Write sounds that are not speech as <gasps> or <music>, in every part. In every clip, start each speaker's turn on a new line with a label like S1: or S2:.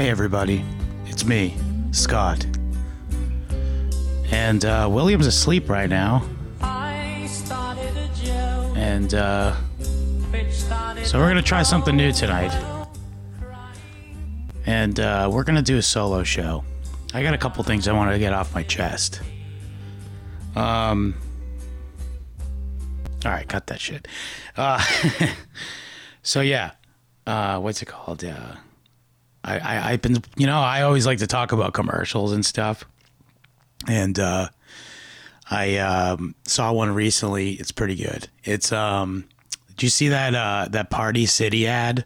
S1: Hey, everybody. It's me, Scott. And uh, William's asleep right now. And uh, so we're going to try something new tonight. And uh, we're going to do a solo show. I got a couple things I wanted to get off my chest. Um. All right, cut that shit. Uh, <laughs> so yeah, uh, what's it called? Uh, I, I I've been you know I always like to talk about commercials and stuff, and uh, I um, saw one recently. It's pretty good. It's um, did you see that uh, that Party City ad?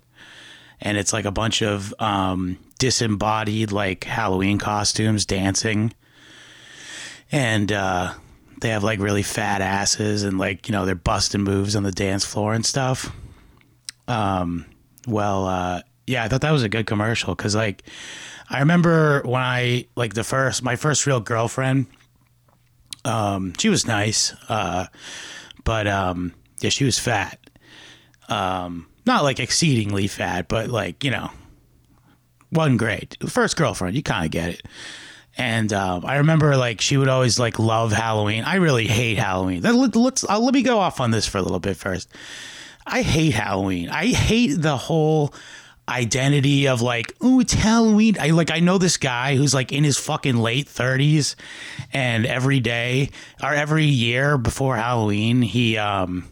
S1: And it's like a bunch of um, disembodied like Halloween costumes dancing, and uh, they have like really fat asses and like you know they're busting moves on the dance floor and stuff. Um, well, uh, yeah, I thought that was a good commercial because like I remember when I like the first my first real girlfriend. Um, she was nice, uh, but um, yeah, she was fat. Um, not like exceedingly fat, but like you know, wasn't great. First girlfriend, you kind of get it. And um, I remember like she would always like love Halloween. I really hate Halloween. Let, let's uh, let me go off on this for a little bit first. I hate Halloween. I hate the whole identity of like, oh, it's Halloween. I like I know this guy who's like in his fucking late thirties, and every day or every year before Halloween, he um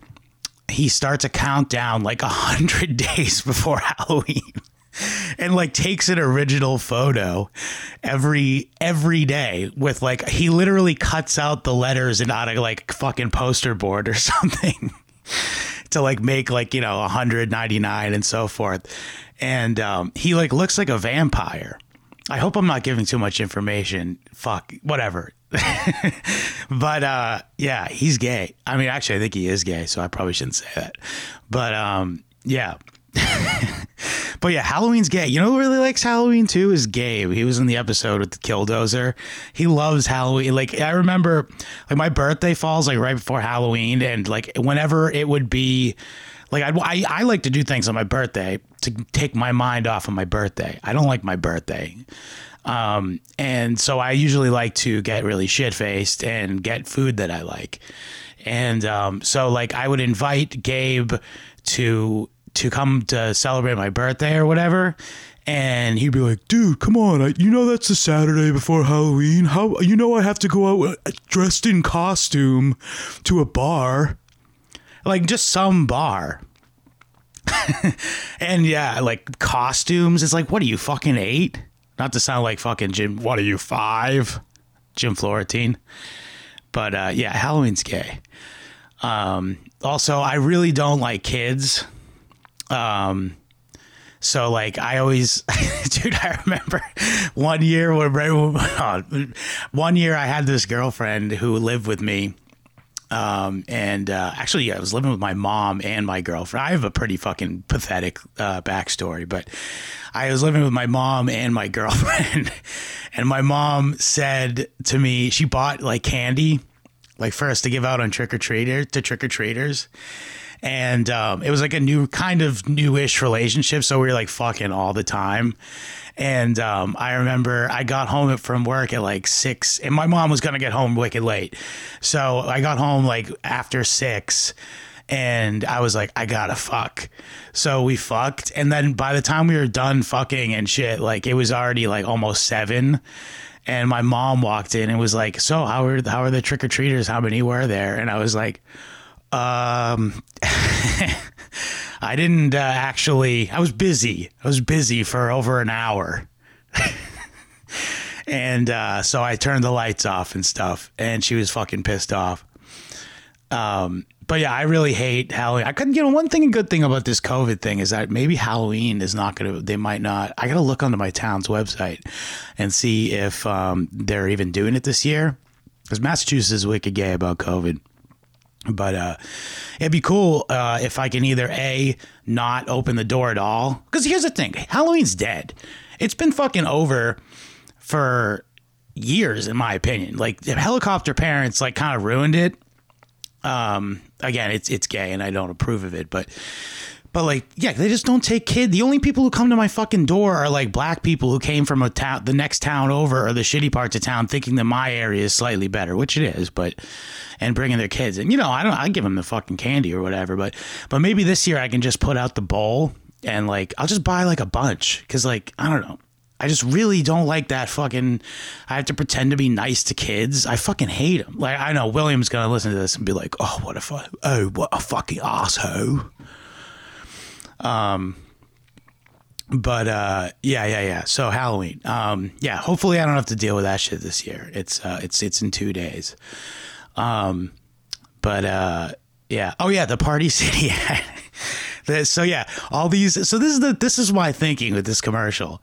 S1: he starts a countdown like a hundred <laughs> days before <laughs> Halloween. and like takes an original photo every every day with like he literally cuts out the letters and out of like fucking poster board or <laughs> something to like make like you know 199 and so forth. And um, he like looks like a vampire. I hope i'm not giving too much information. Fuck whatever. <laughs> But uh yeah he's gay. I mean actually i think he is gay so i probably shouldn't say that. But um yeah <laughs> but yeah, Halloween's gay. You know who really likes Halloween too is Gabe. He was in the episode with the Killdozer. He loves Halloween. Like I remember, like my birthday falls like right before Halloween, and like whenever it would be, like I'd, I I like to do things on my birthday to take my mind off of my birthday. I don't like my birthday. Um, and so I usually like to get really shit faced and get food that I like. And um, so like I would invite Gabe to to come to celebrate my birthday or whatever. And he'd be like, dude, come on. I, you know, that's the Saturday before Halloween. How, you know, I have to go out dressed in costume to a bar, like just some bar. <laughs> and yeah, like costumes. It's like, what are you fucking eight? Not to sound like fucking Jim. What are you five? Jim Florentine. But uh, yeah, Halloween's gay. Um, also, I really don't like kids. Um, so like I always, <laughs> dude, I remember one year when uh, one year I had this girlfriend who lived with me. Um, and uh, actually, I was living with my mom and my girlfriend. I have a pretty fucking pathetic uh, backstory, but I was living with my mom and my <laughs> girlfriend. and my mom said to me, she bought like candy, like for us to give out on trick or treater to trick or treaters and um, it was like a new kind of newish relationship. So we were like fucking all the time. And um, I remember I got home from work at like six, and my mom was gonna get home wicked late, so I got home like after six. And I was like, I gotta fuck. So we fucked. And then by the time we were done fucking and shit, like it was already like almost seven and my mom walked in and was like, "So how are how are the trick or treaters? How many were there?" And I was like, um, <laughs> I didn't uh, actually. I was busy. I was busy for over an hour. <laughs> and uh, so I turned the lights off and stuff, and she was fucking pissed off. Um, but yeah, I really hate Halloween. I couldn't, you know, one thing, a good thing about this COVID thing is that maybe Halloween is not going to, they might not. I got to look onto my town's website and see if um, they're even doing it this year. Because Massachusetts is wicked gay about COVID. But uh, it'd be cool uh, if I can either a not open the door at all. Because here's the thing: Halloween's dead. It's been fucking over for years, in my opinion. Like helicopter parents, like kind of ruined it. Um, again, it's it's gay, and I don't approve of it. But but like, yeah, they just don't take kid. The only people who come to my fucking door are like black people who came from a town, the next town over, or the shitty parts of town, thinking that my area is slightly better, which it is. But and bringing their kids, and you know, I don't, I give them the fucking candy or whatever. But but maybe this year I can just put out the bowl and like I'll just buy like a bunch because like I don't know. I just really don't like that fucking. I have to pretend to be nice to kids. I fucking hate them. Like I know William's gonna listen to this and be like, "Oh, what a fu- oh, what a fucking asshole." Um, but uh, yeah, yeah, yeah. So Halloween. Um, yeah. Hopefully, I don't have to deal with that shit this year. It's uh, it's it's in two days. Um, but uh, yeah. Oh yeah, the Party <laughs> City. so yeah, all these. So this is the this is my thinking with this commercial.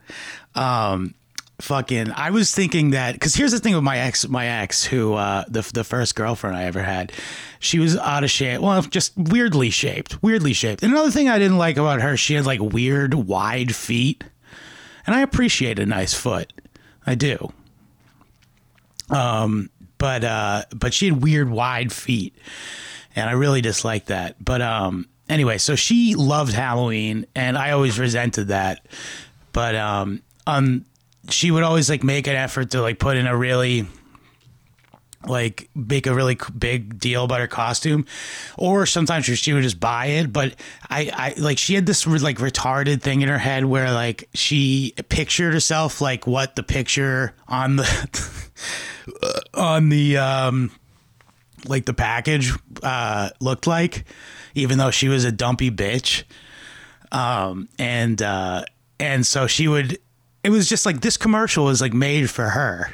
S1: Um, fucking, I was thinking that because here's the thing with my ex, my ex, who uh, the the first girlfriend I ever had, she was out of shape. Well, just weirdly shaped, weirdly shaped. And another thing I didn't like about her, she had like weird wide feet, and I appreciate a nice foot. I do. Um, but uh, but she had weird wide feet, and I really disliked that. But um, anyway, so she loved Halloween, and I always resented that. But um, um, she would always like make an effort to like put in a really like make a really big deal about her costume. Or sometimes she would just buy it but i i like she had this like retarded thing in her head where like she pictured herself like what the picture on the <laughs> on the um like the package uh looked like even though she was a dumpy bitch. Um and uh and so she would it was just like this commercial was like made for her.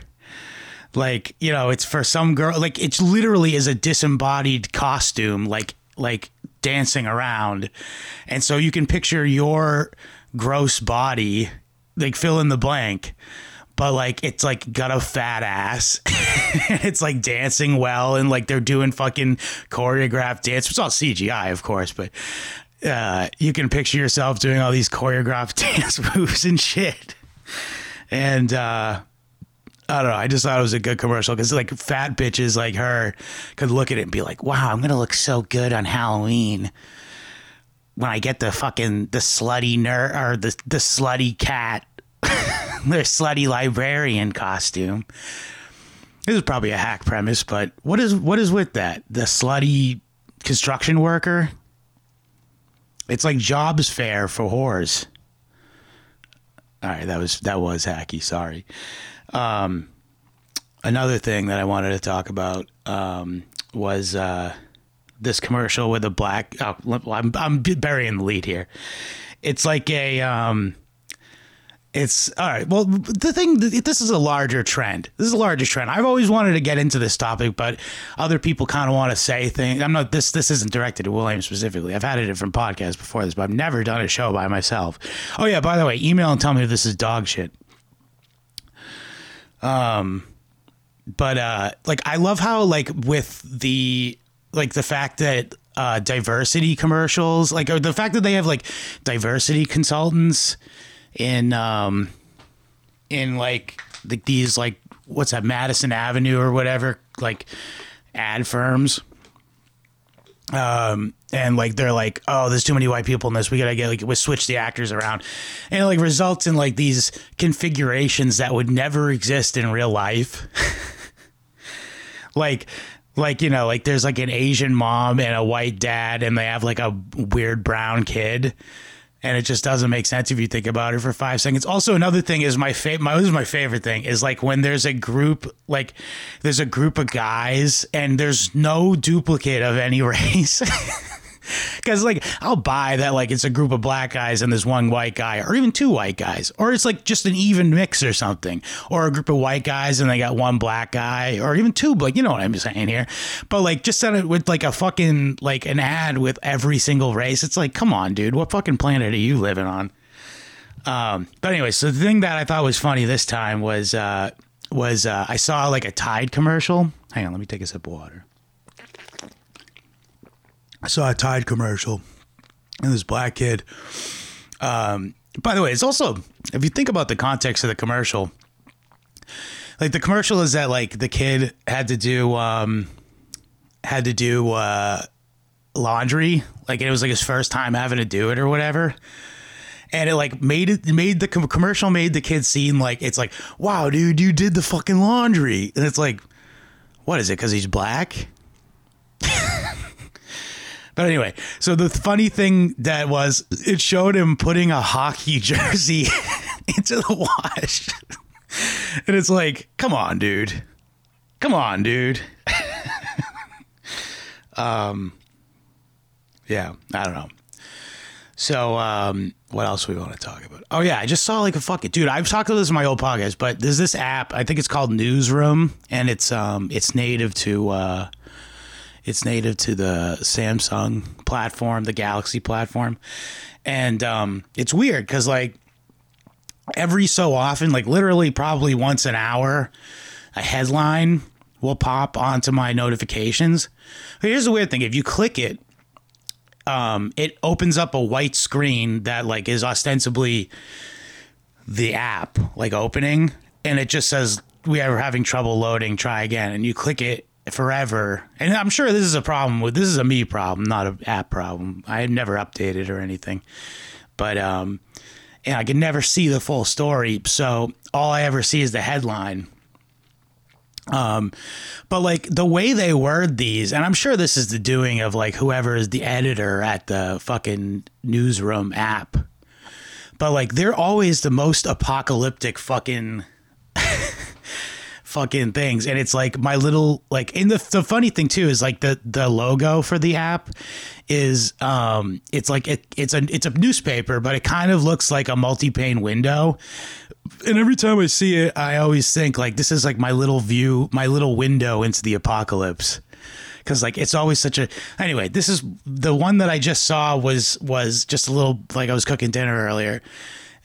S1: Like you know it's for some girl like it's literally is a disembodied costume like like dancing around. And so you can picture your gross body like fill in the blank but like it's like got a fat ass. And <laughs> it's like dancing well and like they're doing fucking choreographed dance it's all cgi of course but uh, you can picture yourself doing all these choreographed <laughs> dance moves and shit and uh, I don't know. I just thought it was a good commercial because like fat bitches like her could look at it and be like, "Wow, I'm gonna look so good on Halloween." When I get the fucking the slutty nerd or the the slutty cat, <laughs> the slutty librarian costume. This is probably a hack premise, but what is what is with that? The slutty construction worker. It's like jobs fair for whores. All right, that was that was hacky. Sorry. Um, another thing that I wanted to talk about um, was uh, this commercial with a black. Oh, I'm I'm burying the lead here. It's like a. Um, it's all right. Well, the thing, this is a larger trend. This is a larger trend. I've always wanted to get into this topic, but other people kind of want to say things. I'm not this. This isn't directed to William specifically. I've had a different podcast before this, but I've never done a show by myself. Oh yeah, by the way, email and tell me if this is dog shit. Um, but uh, like I love how like with the like the fact that uh, diversity commercials, like or the fact that they have like diversity consultants in um in like the, these like what's that Madison Avenue or whatever like ad firms. Um and like they're like oh there's too many white people in this. We gotta get like we switch the actors around. And it like results in like these configurations that would never exist in real life. <laughs> Like like you know like there's like an asian mom and a white dad and they have like a weird brown kid and it just doesn't make sense if you think about it for five seconds. Also, another thing is my favorite. My this is my favorite thing is like when there's a group, like there's a group of guys, and there's no duplicate of any <laughs> race. <laughs> Because like I'll buy that like it's a group of black guys and there's one white guy, or even two white guys, or it's like just an even mix or something, or a group of white guys and they got one black guy, or even two but you know what I'm saying here. But like just set it with like a fucking like an ad with every single race. It's like come on, dude, what fucking planet are you living on? Um, but anyway, so the thing that I thought was funny this time was uh, was uh, I saw like a Tide commercial. Hang on, let me take a sip of water. I saw a Tide commercial, and this black kid. Um, by the way, it's also if you think about the context of the commercial, like the commercial is that like the kid had to do um, had to do uh, laundry. Like it was like his first time having to do it or whatever. And it like made it made the commercial made the kid seem like it's like, wow, dude, you did the fucking laundry. And it's like, what is it? Because he's black? But anyway, so the funny thing that was, it showed him putting a hockey <laughs> jersey <laughs> into the wash. and it's like, come on, dude. Come on, dude. <laughs> um, yeah, I don't know. So, um, what else we want to talk about? Oh yeah, I just saw like a fucking dude. I've talked about this in my old podcast, but there's this app. I think it's called Newsroom, and it's um, it's native to uh, it's native to the Samsung platform, the Galaxy platform, and um, it's weird because like every so often, like literally probably once an hour, a headline will pop onto my notifications. Here's the weird thing: if you click it, um, it opens up a white screen that like is ostensibly the app like opening, and it just says we are having trouble loading. Try again, and you click it forever. And I'm sure this is a problem with this is a me problem, not an app problem. I never updated or anything, but um, and I can never see the full story. So all I ever see is the headline. Um, but like the way they word these, and I'm sure this is the doing of like whoever is the editor at the fucking newsroom app. But like they're always the most apocalyptic fucking fucking things. And it's like my little like in the the funny thing too is like the the logo for the app is um it's like it, it's a it's a newspaper but it kind of looks like a multi-pane window. And every time I see it I always think like this is like my little view my little window into the apocalypse. Because like it's always such a anyway this is the one that I just saw was was just a little like I was cooking dinner earlier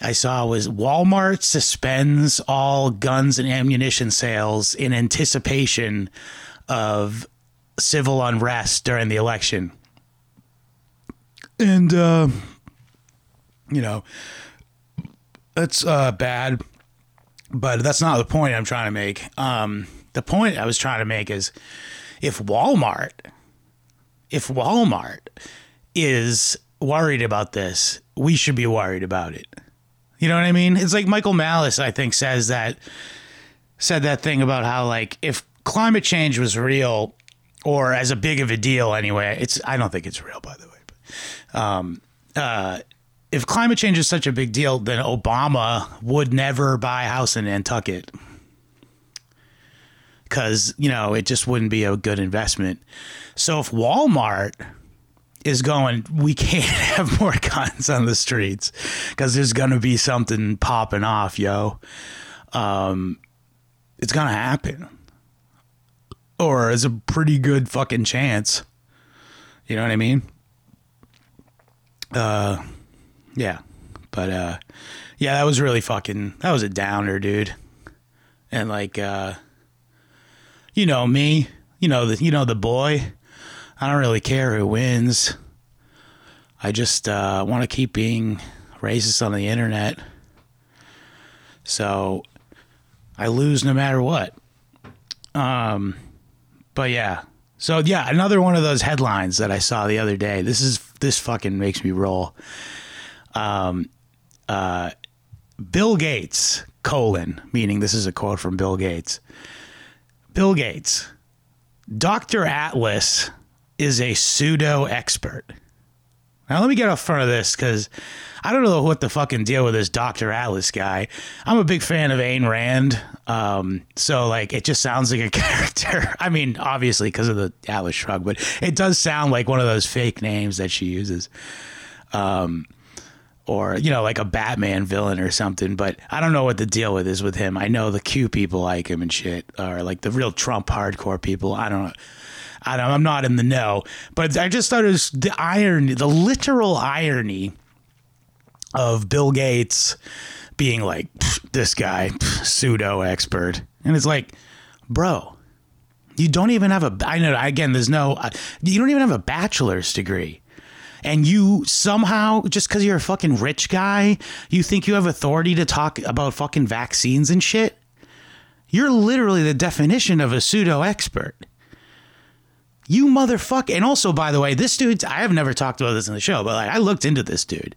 S1: I saw was Walmart suspends all guns and ammunition sales in anticipation of civil unrest during the election. And, uh, you know, that's uh, bad, but that's not the point I'm trying to make. Um, the point I was trying to make is if Walmart, if Walmart is worried about this, we should be worried about it. You know what I mean? It's like Michael Malice, I think, says that said that thing about how like if climate change was real or as a big of a deal anyway, it's I don't think it's real by the way, but um uh if climate change is such a big deal, then Obama would never buy a house in Nantucket. Cause, you know, it just wouldn't be a good investment. So if Walmart is going, we can't <laughs> have more guns on the streets because there's going to be something popping off, yo. Um, it's going to happen. Or there's a pretty good fucking chance. You know what I mean? Uh, yeah. But, uh, yeah, that was really fucking, that was a downer, dude. And like, uh, you know me, you know, the, you know, the boy, I don't really care who wins. I just uh, want to keep being racist on the internet. So I lose no matter what. Um, but yeah. So yeah, another one of those headlines that I saw the other day. This is this fucking makes me roll. Um, uh, Bill Gates colon meaning this is a quote from Bill Gates. Bill Gates, Dr. Atlas is a pseudo expert. Now let me get up front of this because I don't know what the fucking deal with this Dr. Atlas guy. I'm a big fan of Ayn Rand. Um, so like it just sounds like a <laughs> character. I mean, obviously because of the Atlas shrug, but it does sound like one of those fake names that she uses. Um, or you know like a Batman villain or something. But I don't know what the deal with is with him. I know the Q people like him and shit, or like the real Trump hardcore people. I don't know. I I'm not in the know, but I just thought it was the irony, the literal irony of Bill Gates being like this guy pseudo expert, and it's like, bro, you don't even have a. I know again, there's no. Uh, you don't even have a bachelor's degree and you somehow just because you're a fucking rich guy you think you have authority to talk about fucking vaccines and shit you're literally the definition of a pseudo expert You motherfucker. And also, by the way, this dude, I have never talked about this in the show, but like I looked into this dude.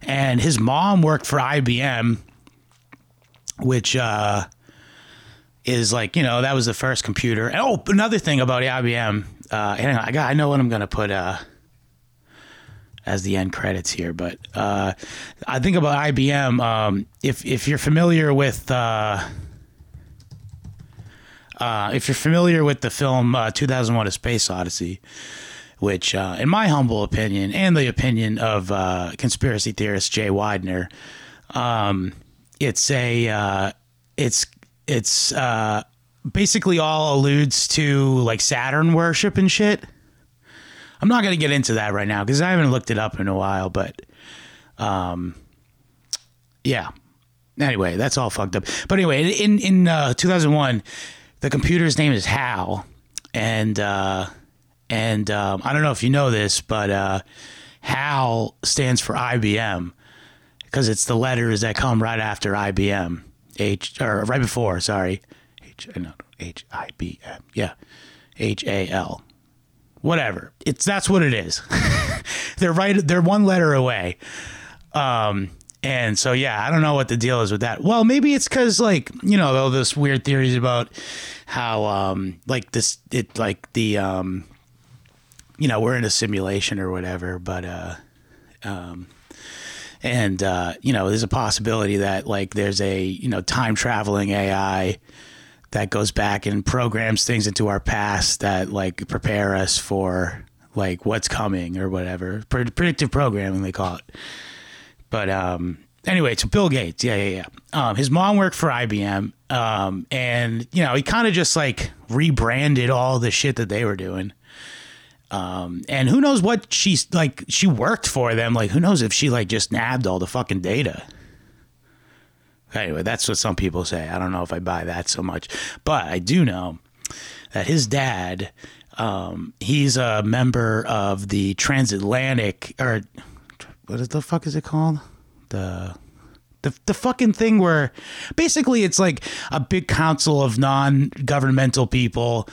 S1: And his mom worked for IBM, which uh is like, you know, that was the first computer. And, oh, another thing about IBM, uh hang on, I got I know what I'm gonna put uh as the end credits here, but uh I think about IBM, um if if you're familiar with uh uh, if you're familiar with the film uh, 2001: A Space Odyssey, which, uh, in my humble opinion, and the opinion of uh, conspiracy theorist Jay Weidner, um, it's a uh, it's it's uh, basically all alludes to like Saturn worship and shit. I'm not gonna get into that right now because I haven't looked it up in a while, but um, yeah. Anyway, that's all fucked up. But anyway, in in uh, 2001, the computer's name is Hal, and uh, and um, I don't know if you know this, but uh, Hal stands for IBM because it's the letters that come right after IBM, H or right before. Sorry, H no H I B M. Yeah, H A L. Whatever. It's that's what it is. <laughs> they're right. They're one letter away. Um, and so, yeah, I don't know what the deal is with that. Well, maybe it's because, like, you know, all those weird theories about how, um, like, this, it, like, the, um, you know, we're in a simulation or whatever, but, uh, um, and, uh, you know, there's a possibility that, like, there's a, you know, time traveling AI that goes back and programs things into our past that, like, prepare us for, like, what's coming or whatever. Predictive programming, they call it. But um, anyway, so Bill Gates, yeah, yeah, yeah. Um, his mom worked for IBM, um, and you know he kind of just like rebranded all the shit that they were doing. Um, and who knows what she's like? She worked for them. Like, who knows if she like just nabbed all the fucking data? Anyway, that's what some people say. I don't know if I buy that so much, but I do know that his dad, um, he's a member of the transatlantic or what the fuck is it called? The the the fucking thing where basically it's like a big council of non-governmental people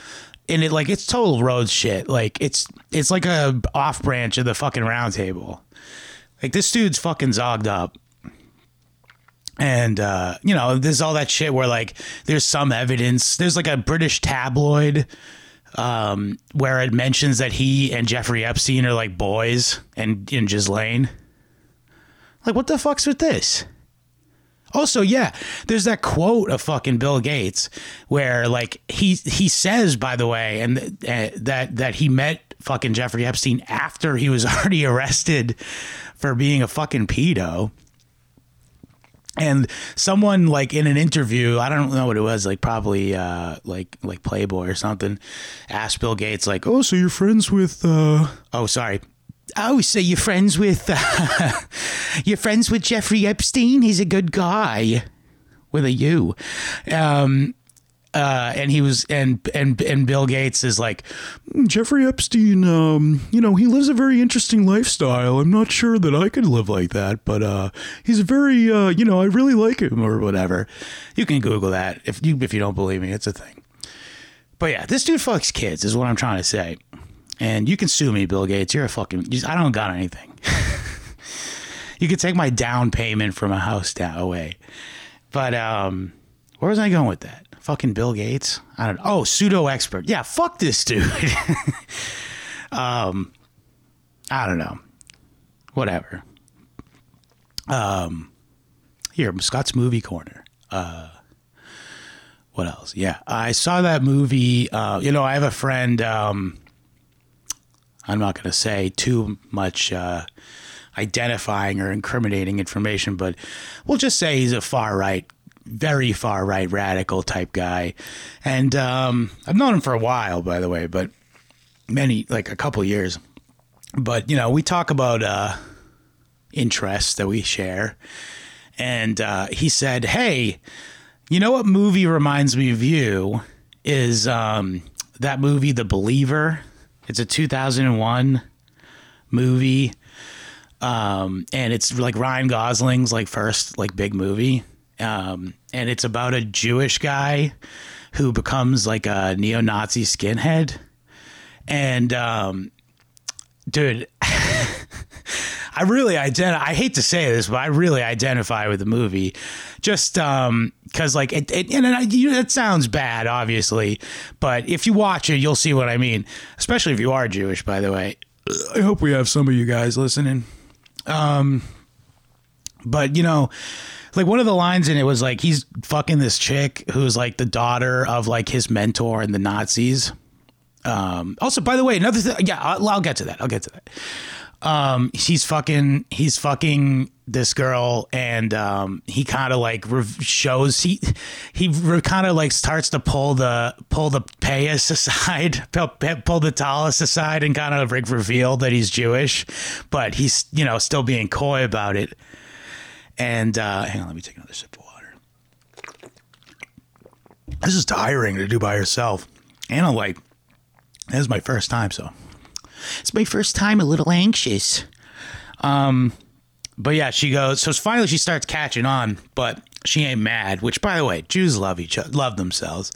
S1: and it like it's total Rhodes shit. Like it's it's like a off branch of the fucking round table. Like this dude's fucking zogged up. And uh, you know, there's all that shit where like there's some evidence. There's like a British tabloid um, where it mentions that he and Jeffrey Epstein are like boys and in Ghislaine. Like, what the fuck's with this? Also, yeah, there's that quote of fucking Bill Gates where like he he says, by the way, and uh, that that he met fucking Jeffrey Epstein after he was <laughs> already arrested for being a fucking pedo. And someone like in an interview, I don't know what it was, like probably uh, like like Playboy or something, asked Bill Gates like, "Oh, so you're friends with?" Uh... Oh, sorry, I always say you're friends with uh, <laughs> you're friends with Jeffrey Epstein? He's a good guy with a U. Um, uh, and he was and and and Bill Gates is like Jeffrey Epstein. Um, you know, he lives a very interesting lifestyle. I'm not sure that I could live like that, but uh, he's very. Uh, you know, I really like him or whatever. You can Google that if you if you don't believe me. It's a thing. But yeah, this dude fucks kids is what I'm trying to say. And you can sue me, Bill Gates. You're a fucking. I don't got anything. <laughs> you could take my down payment from a house down away. But um, where was I going with that? Fucking Bill Gates. I don't. Oh, pseudo expert. Yeah, fuck this dude. <laughs> um, I don't know. Whatever. Um, here, Scott's movie corner. Uh, what else? Yeah, I saw that movie. Uh, you know, I have a friend. Um, I'm not going to say too much uh, identifying or incriminating information, but we'll just say he's a far right, very far right radical type guy. And um, I've known him for a while, by the way, but many, like a couple years. But, you know, we talk about uh, interests that we share. And uh, he said, Hey, you know what movie reminds me of you? Is um, that movie, The Believer? It's a 2001 movie. Um, and it's like Ryan Gosling's like first like big movie. Um, and it's about a Jewish guy who becomes like a neo-Nazi skinhead. and um, dude. <laughs> I really identify. I hate to say this, but I really identify with the movie, just um, because like it, it and you, it sounds bad, obviously, but if you watch it, you'll see what I mean. Especially if you are Jewish, by the way. I hope we have some of you guys listening. Um, but you know, like one of the lines in it was like he's fucking this chick who's like the daughter of like his mentor and the Nazis. Um, also, by the way, another thing, yeah, I'll, I'll get to that. I'll get to that um he's fucking he's fucking this girl and um he kind of like rev- shows he he re- kind of like starts to pull the pull the payas <laughs> aside pull, pull the tallis aside and kind of like reveal that he's jewish but he's you know still being coy about it. And uh hang on let me take another sip of water. This is tiring to do by yourself. And i'm like this is my first time so it's my first time a little anxious. Um, but yeah, she goes. So finally, she starts catching on, but she ain't mad. Which, by the way, Jews love each other, love themselves.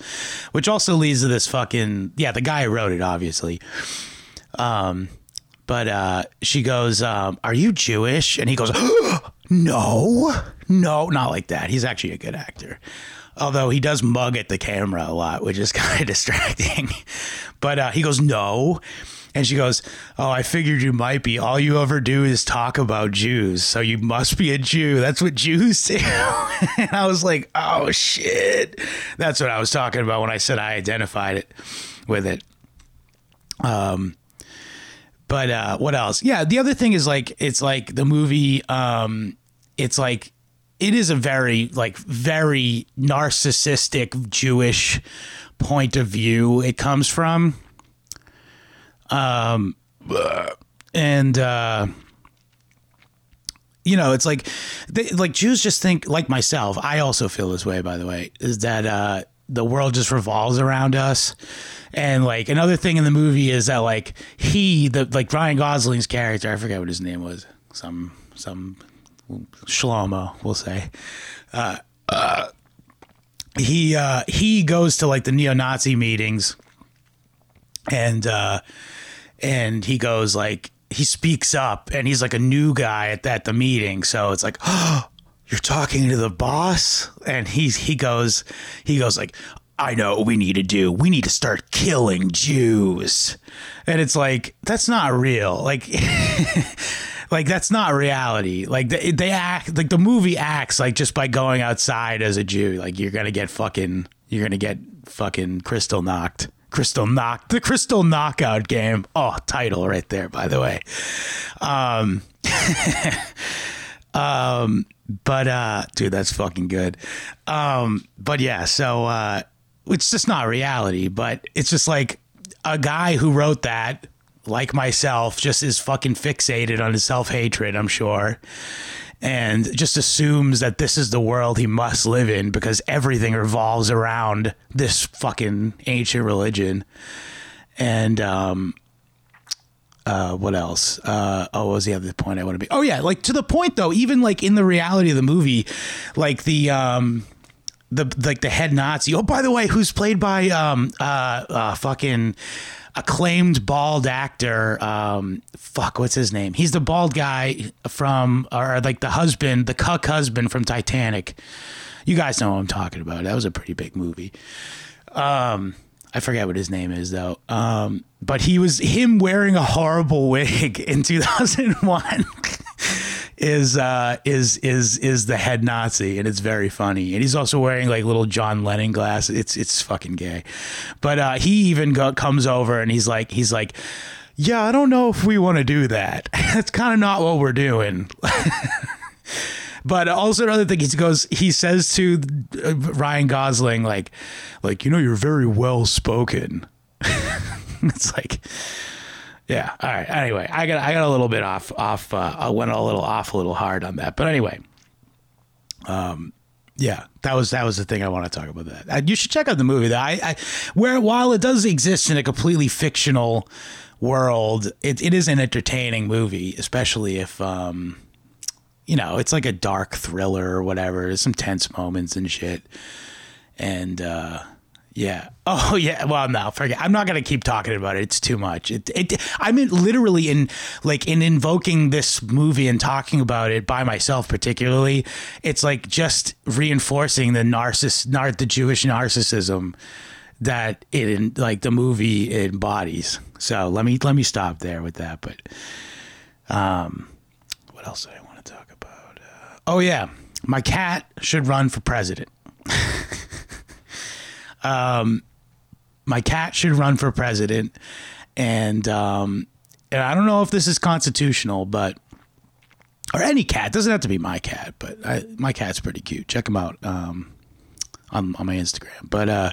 S1: Which also leads to this fucking yeah. The guy who wrote it, obviously. Um, but uh, she goes, um, "Are you Jewish?" And he goes, <gasps> "No, no, not like that. He's actually a good actor." Although he does mug at the camera a lot, which is <laughs> kind of distracting. but uh, he goes, no. And she goes, Oh, I figured you might be. All you ever do is talk about Jews. So you must be a Jew. That's what Jews <laughs> do. and I was like, Oh, shit. That's what I was talking about when I said I identified it with it. Um, but uh, what else? Yeah, the other thing is like, it's like the movie, um, it's like, it is a very, like, very narcissistic Jewish point of view it comes from um, and uh, you know, it's like they, like Jews just think like myself. I also feel this way, by the way, is that uh, the world just revolves around us. And like another thing in the movie is that like he, the like Ryan Gosling's character, I forget what his name was, some some Shlomo, we'll say. Uh, uh, he uh, he goes to like the neo-Nazi meetings, and uh, and he goes like he speaks up and he's like a new guy at that the meeting so it's like oh you're talking to the boss and he's he goes he goes like I know what we need to do. We need to start killing Jews. And it's like that's not real. Like <laughs> like that's not reality. Like they, they act like the movie acts like just by going outside as a Jew like you're to get fucking you're to get fucking crystal knocked. Crystal Knock, the Crystal Knockout game. Oh, title right there, by the way. Um, <laughs> um, but uh, dude, that's fucking good. Um, but yeah, so uh, it's just not reality, but it's just like a guy who wrote that, like myself, just is fucking fixated on his self hatred. I'm sure and just assumes that this is the world he must live in because everything revolves around this fucking ancient religion. And um uh what else? Uh oh what was the other point I want to be? Oh yeah, like to the point though, even like in the reality of the movie, like the um the like the head Nazi. Oh, by the way, who's played by um uh, uh fucking acclaimed bald actor. Um, fuck, what's his name? He's the bald guy from, or like the husband, the cuck husband from Titanic. You guys know what I'm talking about. That was a pretty big movie. Um, I forget what his name is though. Um, but he was him wearing a horrible <laughs> wig in 2001 is uh, is is is the head Nazi, and it's very funny. And he's also wearing like little John Lennon glasses. It's it's fucking gay. But uh, he even go, comes over and he's like he's like, yeah, I don't know if we want to do that. <laughs> That's kind of not what we're doing. <laughs> but also another thing he goes he says to uh, Ryan Gosling like like you know you're very well spoken. <laughs> it's like yeah. All right. Anyway, I got I got a little bit off off. Uh, I went a little off a little hard on that, but anyway. Um, yeah, that was that was the thing I want to talk about. That you should check out the movie. That I, I where while it does exist in a completely fictional world, it, it is an entertaining movie, especially if um, you know, it's like a dark thriller or whatever. There's some tense moments and shit, and uh, Yeah. <laughs> Oh yeah. Well, no, forget. I'm not gonna keep talking about it. It's too much. It. It. I mean, literally in like in invoking this movie and talking about it by myself, particularly. It's like just reinforcing the narciss, nar- the Jewish narcissism that it in like the movie embodies. So let me let me stop there with that. But um, what else do I want to talk about? Uh, oh yeah, my cat should run for president. <laughs> um, my cat should run for president, and um, and I don't know if this is constitutional, but or any cat doesn't have to be my cat, but I, my cat's pretty cute. Check him out um, on on my Instagram. But uh,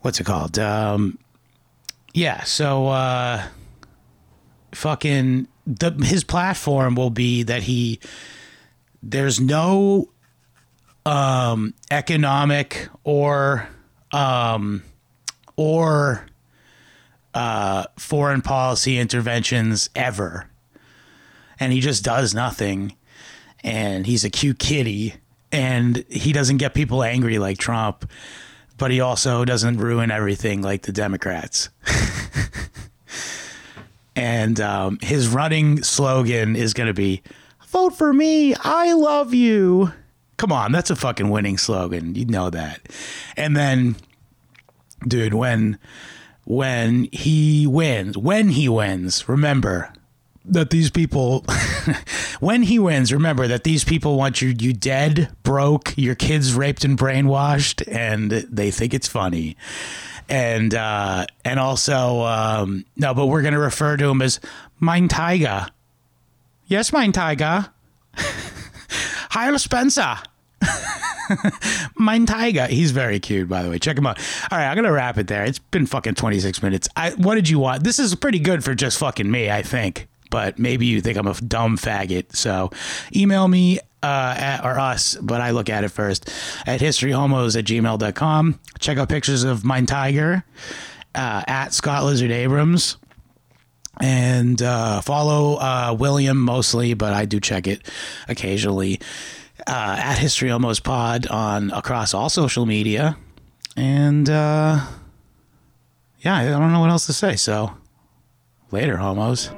S1: what's it called? Um, yeah, so uh, fucking the his platform will be that he there's no um economic or um or uh foreign policy interventions ever. And he just does nothing. And he's a cute kitty. And he doesn't get people angry like Trump but he also doesn't ruin everything like the Democrats. <laughs> And um, his running slogan is going to be vote for me i love you come on that's a fucking winning slogan. You know that. And then dude when when he wins when he wins remember that these people <laughs> when he wins remember that these people want you you dead broke your kids raped and brainwashed and they think it's funny. And uh and also um no but we're gonna refer to him as mein tiger. Yes mein tiger. <laughs> Heil Spencer <laughs> mein tiger. He's very cute by the way. Check him out. All right i'm gonna wrap it there. It's been fucking 26 minutes. I what did you want? This is pretty good for just fucking me i think. But maybe you think i'm a dumb faggot so email me uh, at, or us, but I look at it first at historyhomos at gmail.com. Check out pictures of Mein Tiger uh, at Scott Lizard Abrams. And uh, follow uh, William mostly, but I do check it occasionally uh, at History Homos Pod on across all social media. And uh, yeah, I don't know what else to say. So later, homos.